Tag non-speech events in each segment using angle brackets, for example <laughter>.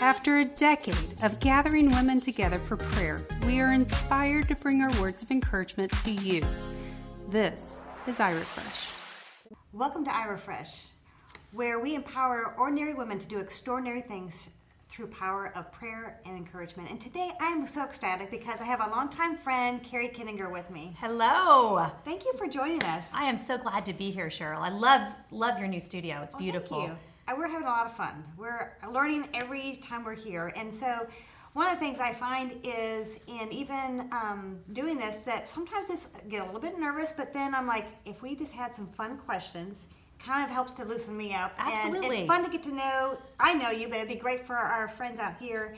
After a decade of gathering women together for prayer, we are inspired to bring our words of encouragement to you. This is iRefresh. Welcome to iRefresh, where we empower ordinary women to do extraordinary things through power of prayer and encouragement. And today I am so ecstatic because I have a longtime friend, Carrie Kittinger, with me. Hello. Thank you for joining us. I am so glad to be here, Cheryl. I love love your new studio. It's Well, beautiful. Thank you. We're having a lot of fun. We're learning every time we're here. And so, one of the things I find is in even um, doing this that sometimes I get a little bit nervous, but then I'm like, if we just had some fun questions, kind of helps to loosen me up. And Absolutely. it's fun to get to know. I know you, but it'd be great for our friends out here.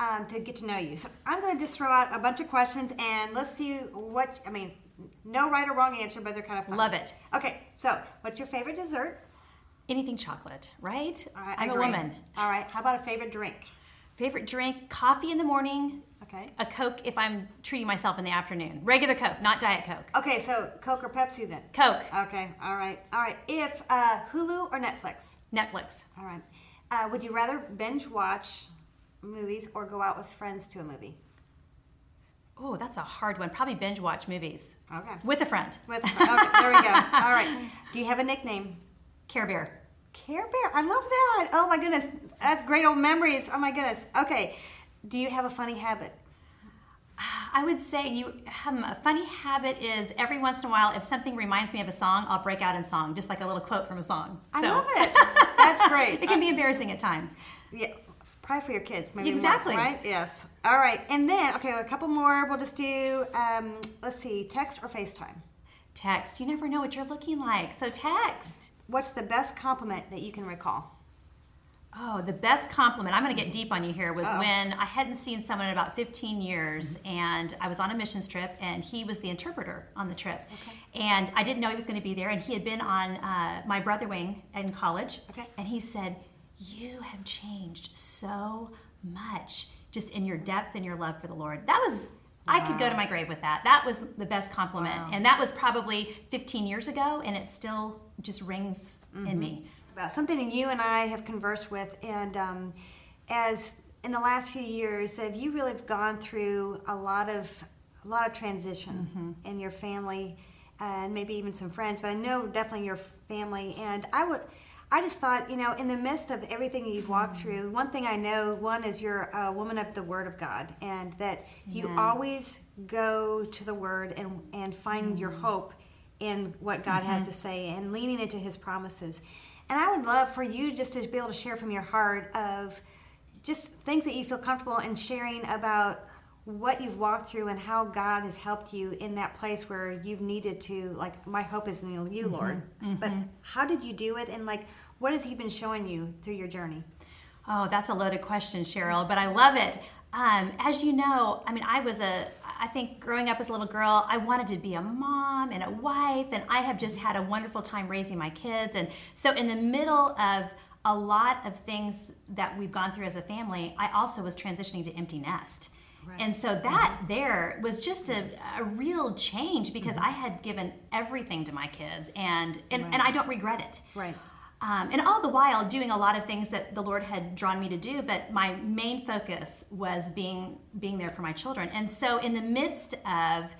Um, to get to know you. So I'm going to just throw out a bunch of questions and let's see what, I mean, no right or wrong answer, but they're kind of fun. Love it. Okay, so what's your favorite dessert? Anything chocolate, right? All right, I I'm a woman. All right. How about a favorite drink? Favorite drink: coffee in the morning, Okay. a Coke if I'm treating myself in the afternoon. Regular Coke, not Diet Coke. Okay, so Coke or Pepsi then? Coke, Okay. All right. All right. If uh, Hulu or Netflix? Netflix. All right. Uh, would you rather binge watch movies or go out with friends to a movie? Oh, that's a hard one. Probably binge watch movies Okay. with a friend. With okay, there we go. <laughs> All right. Do you have a nickname? Care Bear. Care Bear. I love that. Oh my goodness, that's great old memories. Oh my goodness. Okay. Do you have a funny habit? <sighs> I would say you um, a funny habit is every once in a while, if something reminds me of a song, I'll break out in song, just like a little quote from a song. I love it. <laughs> That's great. it can be embarrassing at times. Yeah, probably for your kids. Maybe more, Exactly. right? Yes. All right. And then, okay, a couple more. We'll just do, um, let's see, text or FaceTime. Text. You never know what you're looking like, so text. What's the best compliment that you can recall? Oh, the best compliment. I'm going to get deep on you here. Was Uh-oh. when I hadn't seen someone in about 15 years, and I was on a missions trip, and he was the interpreter on the trip. And I didn't know he was going to be there, and he had been on uh, my brother wing in college. Okay. And he said, "You have changed so much, just in your depth and your love for the Lord." That was. I could go to my grave with that. That was the best compliment, Wow. and that was probably 15 years ago, and it still just rings in me. About something that you and I have conversed with, and um, as in the last few years, have you really have gone through a lot of a lot of transition in your family, and maybe even some friends, but I know definitely your family. And I would, I just thought, you know, in the midst of everything you've walked mm-hmm. through, one thing I know, one is you're a woman of the Word of God, and that you Amen. always go to the Word and and find mm-hmm. your hope in what God has mm-hmm. to say and leaning into His promises. And I would love for you just to be able to share from your heart of just things that you feel comfortable in sharing about what you've walked through and how God has helped you in that place where you've needed to like my hope is in you Lord but how did you do it and like what has he been showing you through your journey Oh, that's a loaded question, Cheryl, but I love it. Um, as you know, I mean, I was a, I think growing up as a little girl, I wanted to be a mom and a wife, and I have just had a wonderful time raising my kids. And so, in the middle of a lot of things that we've gone through as a family, I also was transitioning to empty nest. And so that there was just a, a real change because I had given everything to my kids and and, and I don't regret it. Right. Um, and all the while doing a lot of things that the Lord had drawn me to do, but my main focus was being being there for my children. And so, in the midst of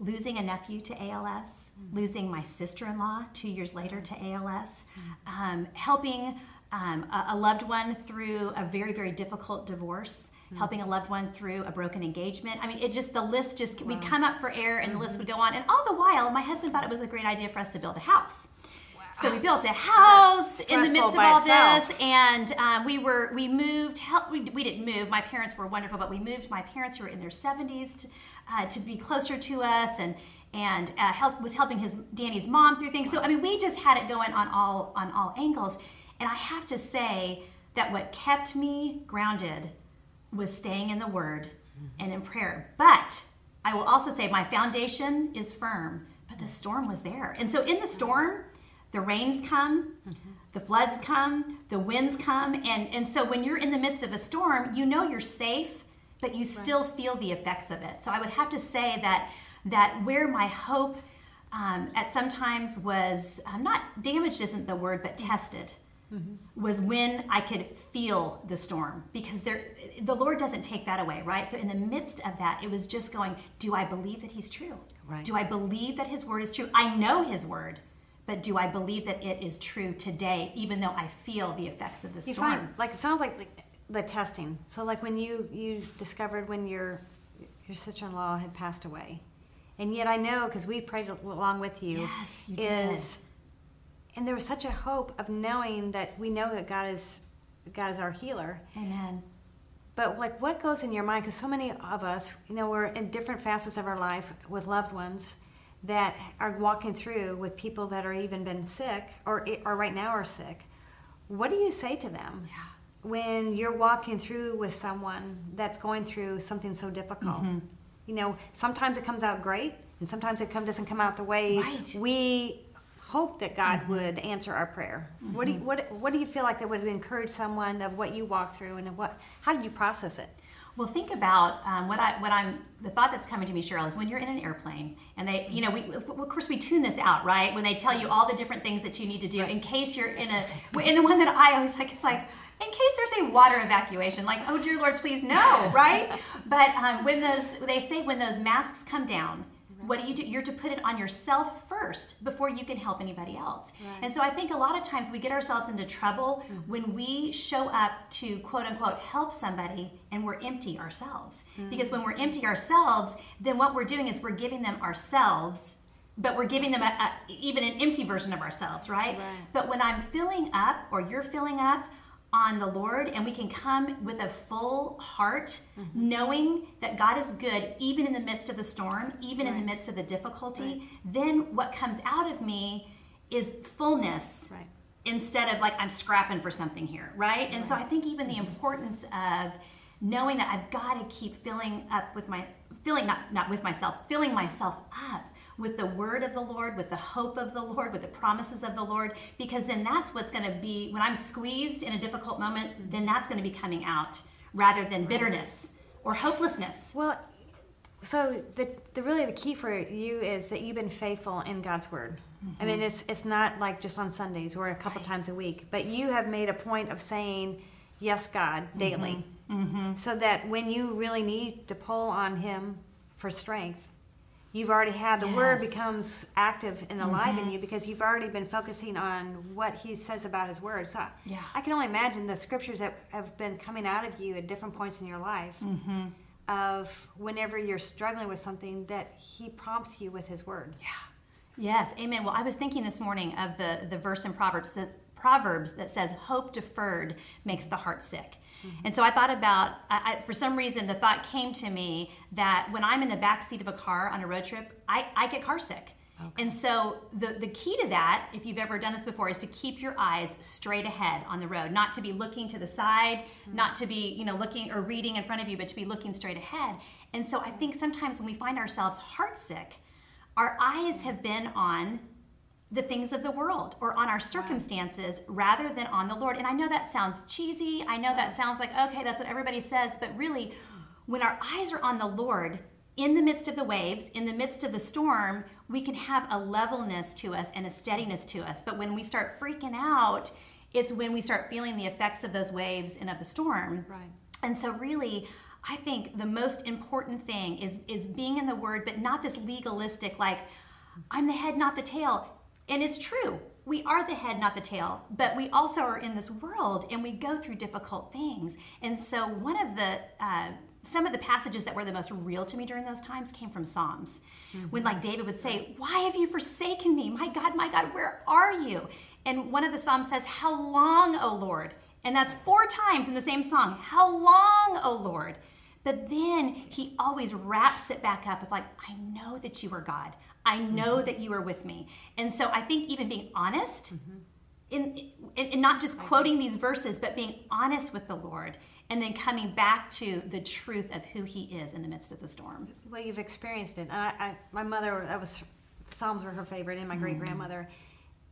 losing a nephew to ALS, losing my sister-in-law two years later to ALS, um, helping um, a, a loved one through a very very difficult divorce. Helping a loved one through a broken engagement. I mean, it just, the list just, we'd come up for air and the list would go on. And all the while, my husband thought it was a great idea for us to build a house. So we built a house in the midst of all itself. this, and um, we were we moved. Help, we, we didn't move. My parents were wonderful, but we moved. My parents who were in their seventies to, uh, to be closer to us, and and uh, help was helping his Danny's mom through things. So I mean, we just had it going on all on all angles. And I have to say that what kept me grounded was staying in the Word and in prayer. But I will also say my foundation is firm, but the storm was there. And so in the storm, the rains come, the floods come, the winds come, and, and so when you're in the midst of a storm, you know you're safe, but you still feel the effects of it. So I would have to say that that where my hope um, at sometimes was um, not damaged isn't the word, but tested Mm-hmm. was when I could feel the storm because there the Lord doesn't take that away, right? So in the midst of that, it was just going, do I believe that he's true? Right. Do I believe that his word is true? I know his word, but do I believe that it is true today even though I feel the effects of the You storm? find like it sounds like the, the testing. So like when you you discovered when your your sister in law had passed away, and yet I know because we prayed along with you. Yes, you did. And there was such a hope of knowing that we know that God is God is our healer. Amen. But like, what goes in your mind? Because so many of us, you know, we're in different facets of our life with loved ones that are walking through with people that are even been sick or or right now are sick. What do you say to them when you're walking through with someone that's going through something so difficult? Mm-hmm. You know, sometimes it comes out great, and sometimes it come, doesn't come out the way Right. we hope that God would answer our prayer. What do you, what what do you feel like that would encourage someone of what you walked through and of what how did you process it? Well, think about um, what I what I'm the thought that's coming to me, Cheryl, is when you're in an airplane and they, you know, we of course we tune this out, right? When they tell you all the different things that you need to do in case you're in a in the one that I always like, it's like in case there's a water evacuation, like oh dear Lord, please no, <laughs> right? but um, when those they say when those masks come down. What do you do? You're to put it on yourself first before you can help anybody else. And so I think a lot of times we get ourselves into trouble mm-hmm. when we show up to quote unquote help somebody and we're empty ourselves. Mm-hmm. Because when we're empty ourselves, then what we're doing is we're giving them ourselves, but we're giving them a, a, even an empty version of ourselves, right? Right. But when I'm filling up or you're filling up on the Lord and we can come with a full heart, mm-hmm. knowing that God is good even in the midst of the storm, even in the midst of the difficulty, then what comes out of me is fullness Right. instead of like I'm scrapping for something here, right? And so I think even the mm-hmm. importance of knowing that I've got to keep filling up with my filling not not with myself, filling myself up with the word of the Lord, with the hope of the Lord, with the promises of the Lord, because then that's what's going to be when I'm squeezed in a difficult moment, then that's going to be coming out rather than bitterness or hopelessness. Well, so the, the really the key for you is that you've been faithful in God's word. I mean, mm-hmm. it's it's not like just on Sundays or a couple Right. times a week, but you have made a point of saying yes, God, mm-hmm. daily, mm-hmm. so that when you really need to pull on Him for strength, you've already had the word becomes active and alive in mm-hmm. you because you've already been focusing on what He says about His word. So Yeah. I can only imagine the scriptures that have been coming out of you at different points in your life mm-hmm. of whenever you're struggling with something that he prompts you with his word. Yeah. Yes, amen. Well, I was thinking this morning of the, the verse in Proverbs that, Proverbs that says, Hope deferred makes the heart sick. Mm-hmm. And so I thought about, I, I, for some reason, the thought came to me that when I'm in the back seat of a car on a road trip, I, I get car sick. And so the, the key to that, if you've ever done this before, is to keep your eyes straight ahead on the road, not to be looking to the side, mm-hmm. not to be, you know, looking or reading in front of you, but to be looking straight ahead. And so I think sometimes when we find ourselves heartsick, our eyes have been on the things of the world or on our circumstances rather than on the Lord. And I know that sounds cheesy. I know that sounds like, okay, that's what everybody says. But really, when our eyes are on the Lord, in the midst of the waves, in the midst of the storm, we can have a levelness to us and a steadiness to us. But when we start freaking out, it's when we start feeling the effects of those waves and of the storm. Right. And so really, I think the most important thing is is being in the word, but not this legalistic like I'm the head, not the tail. And it's true. We are the head, not the tail, but we also are in this world and we go through difficult things. And so, one of the uh, some of the passages that were the most real to me during those times came from Psalms. When, like, David would say, Why have you forsaken me? My God, my God, where are you? And one of the Psalms says, How long, O Lord? And that's four times in the same song. How long, O Lord? But then he always wraps it back up with, like, I know that you are God. I know mm-hmm. that you are with me. And so I think even being honest, mm-hmm. in, in, in not just quoting these verses, but being honest with the Lord and then coming back to the truth of who he is in the midst of the storm. Well, you've experienced it. And I, I, my mother, that was Psalms were her favorite, and my great mm. grandmother.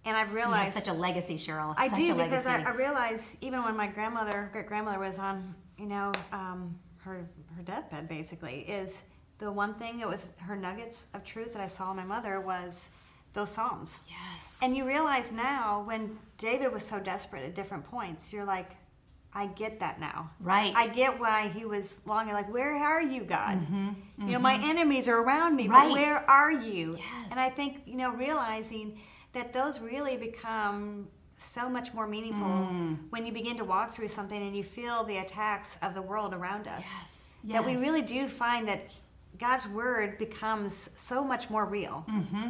And I've You have realized such a legacy, Cheryl. I do a because I. I realize even when my grandmother, great grandmother, was on, you know, um, her her deathbed, basically, is the one thing that was her nuggets of truth that I saw in my mother was those Psalms. Yes. And you realize now when David was so desperate at different points, you're like, I get that now. Right. I get why he was longing, like, where are you, God? You know, my enemies are around me, Mm-hmm. Right. but where are you? Yes. And I think, you know, realizing that those really become so much more meaningful Mm. when you begin to walk through something and you feel the attacks of the world around us. Yes. That we really do find that God's word becomes so much more real.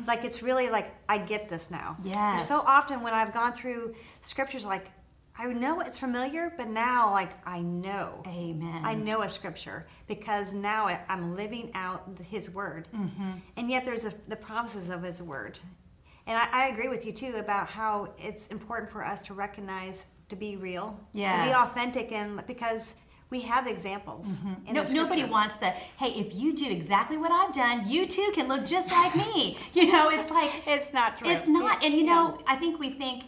Like it's really like I get this now. Mm-hmm. There's so often when I've gone through scriptures, like I know it's familiar, but now like I know. Amen. I know a scripture because now I'm living out His word, Mm-hmm. and yet there's a, the promises of His word. And I, I agree with you too about how it's important for us to recognize to be real, to be authentic, and because we have examples. Mm-hmm. No, nobody wants the hey if you do exactly what i've done you too can look just like me <laughs> you know it's like It's not true. it's not Yeah. and you Yeah. know i think we think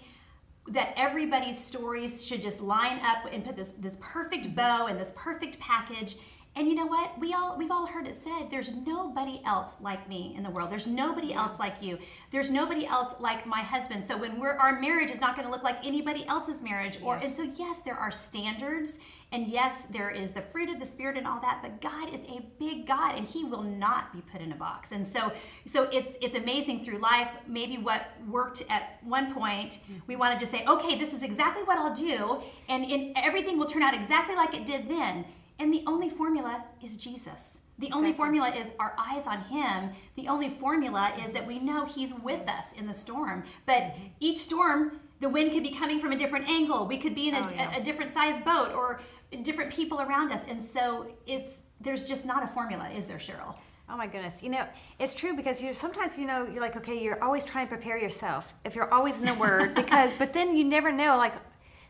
that everybody's stories should just line up and put this this perfect bow and this perfect package and you know what? We all we've all heard it said there's nobody else like me in the world. There's nobody else like you. There's nobody else like my husband. So when we're our marriage is not going to look like anybody else's marriage or and so yes there are standards and yes there is the fruit of the spirit and all that but god is a big god and he will not be put in a box. And so so it's it's amazing through life maybe what worked at one point mm-hmm. we want to just say okay this is exactly what i'll do and in, everything will turn out exactly like it did then and the only formula is jesus. The only formula is our eyes on him. The only formula is that we know he's with us in the storm. But each storm the wind could be coming from a different angle. We could be in a, Oh, yeah. a, a different size boat or different people around us. And so it's there's just not a formula is there cheryl? Oh my goodness. You know, it's true because you sometimes you know you're like, okay, you're always trying to prepare yourself if you're always in the word <laughs> because but then you never know like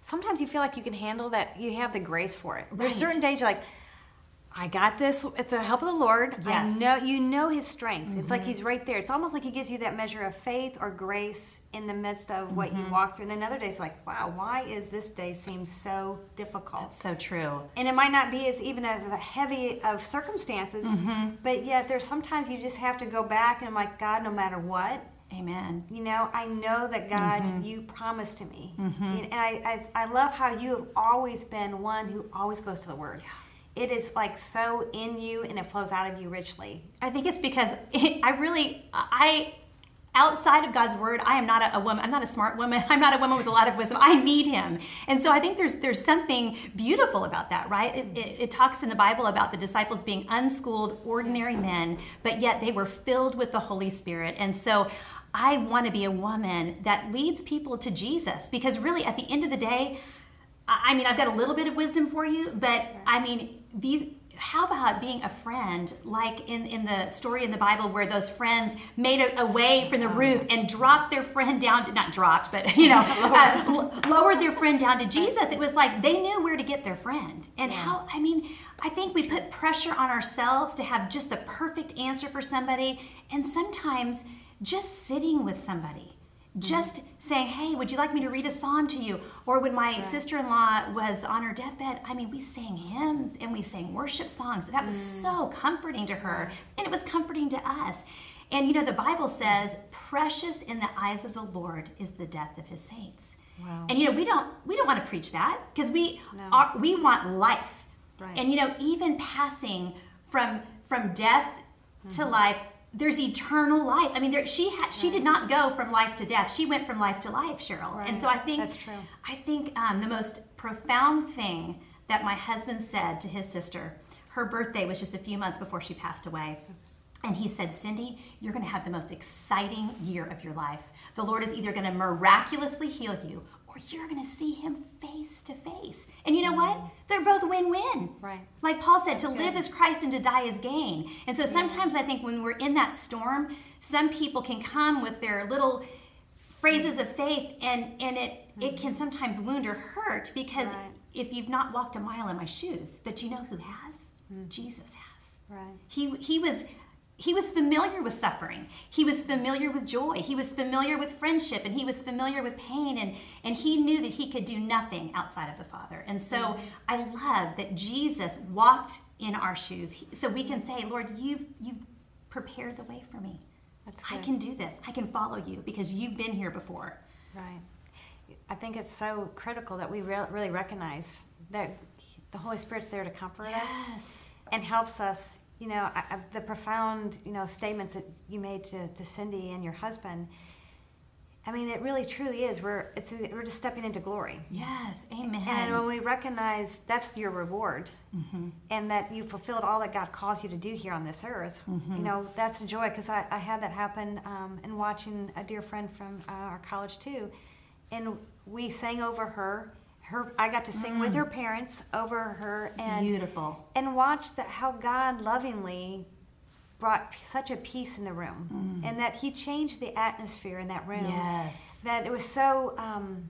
sometimes you feel like you can handle that you have the grace for it. There's certain days you're like I got this with the help of the Lord. I Yes. Mm-hmm. know you know his strength. It's like he's right there. It's almost like he gives you that measure of faith or grace in the midst of what Mm-hmm. you walk through. And then other days like, wow, why is this day seem so difficult? That's so true and it might not be as even a a heavy of circumstances Mm-hmm. but yet there's sometimes you just have to go back and I'm like god no matter what amen you know i know that god Mm-hmm. you promised to me and I, I i love how you have always been one who always goes to the word it is like so in you and it flows out of you richly I think it's because <laughs> I really, I, outside of God's word, I am not a, a woman. I'm not a smart woman. <laughs> I'm not a woman with a lot of wisdom. I need Him, and so I think there's there's something beautiful about that, right? It, it, it talks in the Bible about the disciples being unschooled, ordinary men, but yet they were filled with the Holy Spirit, and so. I want to be a woman that leads people to Jesus because really at the end of the day, I mean, I've got a little bit of wisdom for you, but I mean, these. How about being a friend, like in, in the story in the Bible where those friends made a, a way from the roof and dropped their friend down, to, not dropped, but you know, <laughs> uh, lowered their friend down to Jesus. It was like they knew where to get their friend. And how, I mean, I think we put pressure on ourselves to have just the perfect answer for somebody. And sometimes just sitting with somebody just saying, "Hey, would you like me to read a psalm to you?" Or when my sister-in-law was on her deathbed, I mean, we sang hymns and we sang worship songs. That was so comforting to her, and it was comforting to us. And you know, the Bible says, "Precious in the eyes of the Lord is the death of His saints." Wow. And you know, we don't we don't want to preach that because we No. are, we want life. Right. And you know, even passing from from death to Mm-hmm. life, there's eternal life. I mean, there, she had she did not go from life to death. She went from life to life, Cheryl. And so I think That's true. I think um, the most profound thing that my husband said to his sister, her birthday was just a few months before she passed away. And he said, Cindy, you're going to have the most exciting year of your life. The Lord is either going to miraculously heal you or you're going to see him face to face. And you know what? Mm-hmm. They're both win win. Right. Like Paul said, to That's live good. is Christ and to die is gain. And so sometimes I think when we're in that storm, some people can come with their little phrases of faith and, and it, it can mm-hmm. sometimes wound or hurt because Right. if you've not walked a mile in my shoes, but you know who has? Mm. Jesus has. Right. He he was he was familiar with suffering. He was familiar with joy. He was familiar with friendship and he was familiar with pain and and he knew that he could do nothing outside of the Father. And so mm-hmm. I love that Jesus walked in our shoes. So we can say, "Lord, you've you've prepared the way for me." That's I can do this. I can follow you because you've been here before. Right. I think it's so critical that we re- really recognize that the Holy Spirit's there to comfort us and helps us. You know, I, I, the profound, you know, statements that you made to, to Cindy and your husband. I mean, it really truly is. We're it's we're just stepping into glory. Yes. Amen. And when we recognize that's your reward, and that you fulfilled all that God calls you to do here on this earth, you know, that's a joy. Because I, I had that happen um, in watching a dear friend from uh, our college too, and we sang over her. Her, I got to sing with mm. her parents over her, and Beautiful. and watch that how God lovingly brought p- such a peace in the room, mm. and that He changed the atmosphere in that room Yes. that it was so um,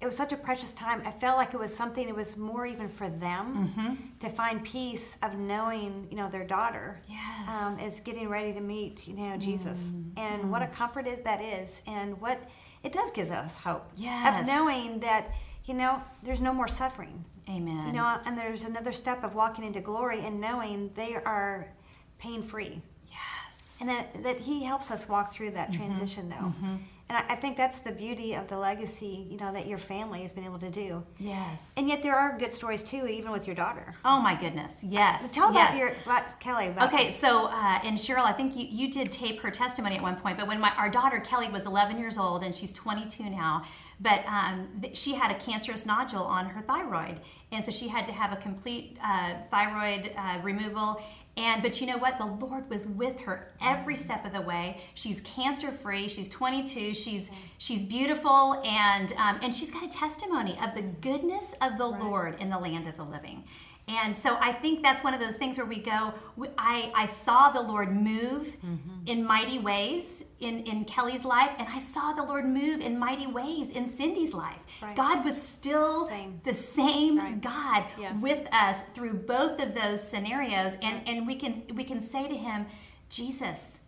it was such a precious time i felt like it was something it was more even for them mm-hmm. to find peace of knowing you know their daughter Yes. um, is getting ready to meet you know jesus mm. and what a comfort it, that is and what it does gives us hope Yes. of knowing that you know there's no more suffering. Amen. you know and there's another step of walking into glory and knowing they are pain free yes. and that, that he helps us walk through that mm-hmm. transition though mm-hmm. And I, I think that's the beauty of the legacy you know that your family has been able to do Yes. and yet there are good stories too even with your daughter Oh my goodness. Yes. tell about your about kelly about Okay, so uh, and Cheryl, I think you, you did tape her testimony at one point, but when my our daughter Kelly was 11 years old and she's 22 now, but um, th- she had a cancerous nodule on her thyroid, and so she had to have a complete uh, thyroid uh, removal. And but you know what? The Lord was with her every step of the way. She's cancer free. She's 22. She's she's beautiful, and um, and she's got a testimony of the goodness of the Lord in the land of the living. And so I think that's one of those things where we go, I, I saw the Lord move mm-hmm. in mighty ways in, in Kelly's life, and I saw the Lord move in mighty ways in Cindy's life. Right. God was still Same. the same Right. God Yes. with us through both of those scenarios, and, and we can we can say to him, Jesus,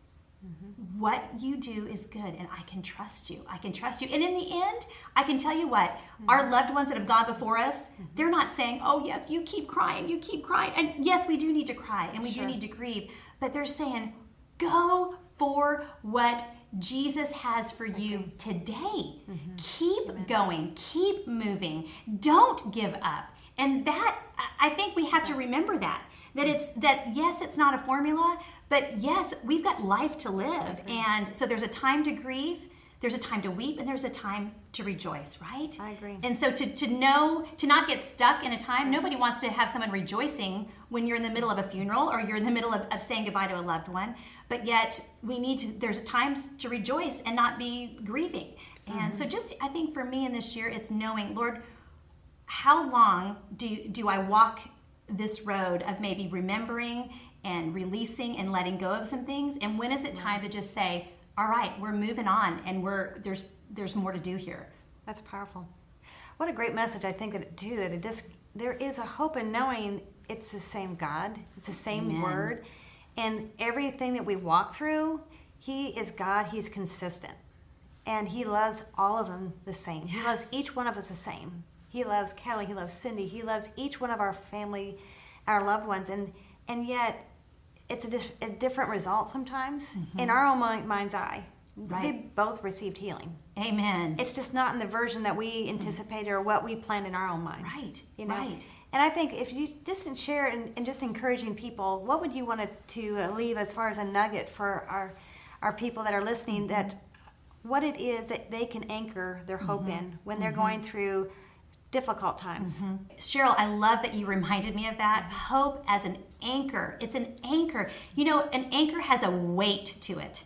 mm-hmm. What you do is good and I can trust you. I can trust you. And in the end, I can tell you what, our loved ones that have gone before us, they're not saying, oh, yes, you keep crying, you keep crying. And yes, we do need to cry and we Sure. do need to grieve, but they're saying, go for what Jesus has for you today. Keep going, keep moving, don't give up. And that, I think we have to remember that. That it's that yes, it's not a formula, but yes, we've got life to live. Mm-hmm. And so there's a time to grieve, there's a time to weep, and there's a time to rejoice, right? I agree. And so to, to know, to not get stuck in a time, nobody wants to have someone rejoicing when you're in the middle of a funeral or you're in the middle of, of saying goodbye to a loved one. But yet we need to, there's times to rejoice and not be grieving. And so mm-hmm. just, I think for me in this year, it's knowing, Lord, how long do, do I walk this road of maybe remembering and releasing and letting go of some things? And when is it time to just say, all right, we're moving on and we're, there's, there's more to do here. That's powerful. What a great message I think that it too that it just there is a hope in knowing it's the same God, it's the same Amen. word, and everything that we walk through, He is God. He's consistent, and He loves all of them the same. He loves each one of us the same. He loves Kelly. He loves Cindy. He loves each one of our family, our loved ones, and and yet it's a, dis- a different result sometimes in our own mi- mind's eye. They both received healing. Amen. It's just not in the version that we anticipated or what we planned in our own mind. Right, You know? right. And I think if you just share and, and just encouraging people, what would you want to, to uh, leave as far as a nugget for our our people that are listening Mm-hmm. that what it is that they can anchor their hope Mm-hmm. in when they're going through difficult times. Cheryl, I love that you reminded me of that. Hope as an anchor. It's an anchor. You know, an anchor has a weight to it.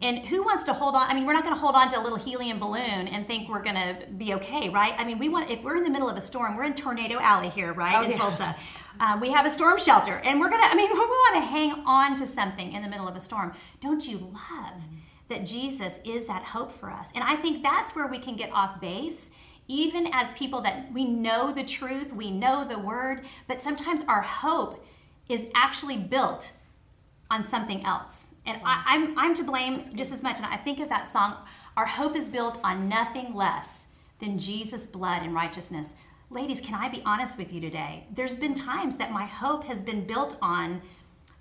And who wants to hold on? I mean, we're not going to hold on to a little helium balloon and think we're going to be okay, right? I mean, we want if we're in the middle of a storm, we're in Tornado Alley here, right, Oh, in yeah. Tulsa. Um, we have a storm shelter, and we're gonna. I mean, <laughs> we want to hang on to something in the middle of a storm. Don't you love that Jesus is that hope for us? And I think that's where we can get off base even as people that we know the truth, we know the word, but sometimes our hope is actually built on something else. And I, I'm, I'm to blame just as much. And I think of that song, Our Hope is Built on Nothing Less Than Jesus' Blood and Righteousness. Ladies, can I be honest with you today? There's been times that my hope has been built on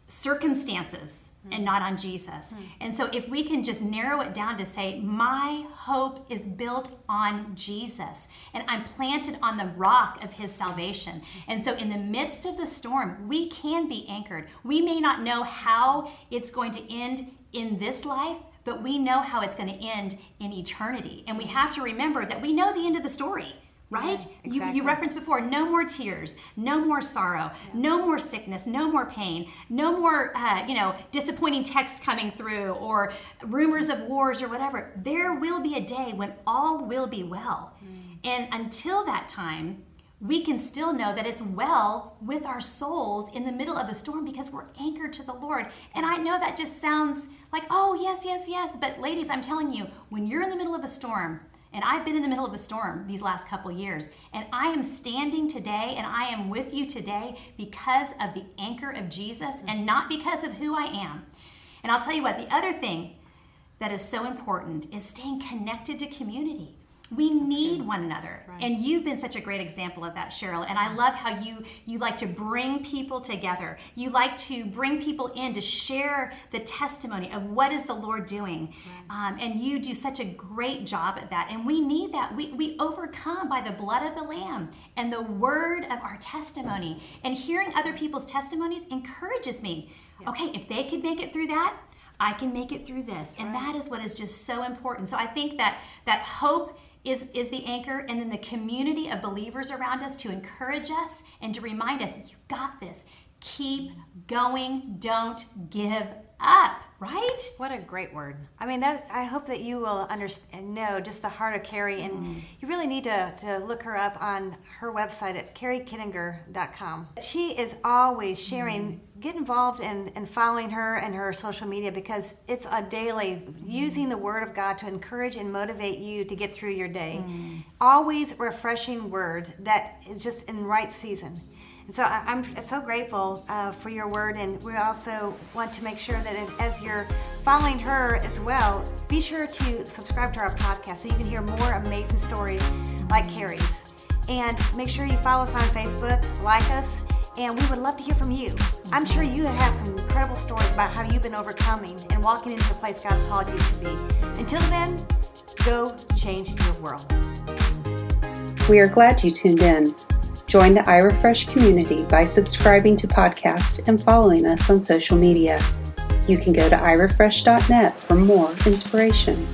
circumstances and not on Jesus. Hmm. And so if we can just narrow it down to say, my hope is built on Jesus, and I'm planted on the rock of his salvation. And so in the midst of the storm, we can be anchored. We may not know how it's going to end in this life, but we know how it's going to end in eternity. And we have to remember that we know the end of the story right? Yeah, you, you referenced before no more tears, no more sorrow, yeah. no more sickness, no more pain, no more, uh, you know, disappointing texts coming through or rumors of wars or whatever. There will be a day when all will be well. Mm. And until that time, we can still know that it's well with our souls in the middle of the storm because we're anchored to the Lord. And I know that just sounds like, oh, yes, yes, yes. But ladies, I'm telling you, when you're in the middle of a storm, and I've been in the middle of a storm these last couple years. And I am standing today and I am with you today because of the anchor of Jesus and not because of who I am. And I'll tell you what, the other thing that is so important is staying connected to community. We That's need good. one another. Right. And you've been such a great example of that, Cheryl. And I love how you you like to bring people together. You like to bring people in to share the testimony of what is the Lord doing. Right. Um, and you do such a great job at that. And we need that. We, we overcome by the blood of the Lamb and the word of our testimony. And hearing other people's testimonies encourages me. Okay, if they could make it through that, I can make it through this. and that is what is just so important. So I think that that hope is, is the anchor, and then the community of believers around us to encourage us and to remind us, you've got this. Keep going. Don't give up, right? What a great word. I mean, that I hope that you will understand, know just the heart of Carrie, and mm. you really need to, to look her up on her website at carriekittinger.com. She is always sharing. Mm. Get involved in, in following her and her social media because it's a daily mm. using the Word of God to encourage and motivate you to get through your day. Mm. Always refreshing word that is just in right season. And so I'm so grateful uh, for your word, and we also want to make sure that as you're following her as well, be sure to subscribe to our podcast so you can hear more amazing stories like Carrie's. And make sure you follow us on Facebook, like us, and we would love to hear from you. I'm sure you have some incredible stories about how you've been overcoming and walking into the place God's called you to be. Until then, go change your world. We are glad you tuned in. Join the iRefresh community by subscribing to podcast and following us on social media. You can go to irefresh.net for more inspiration.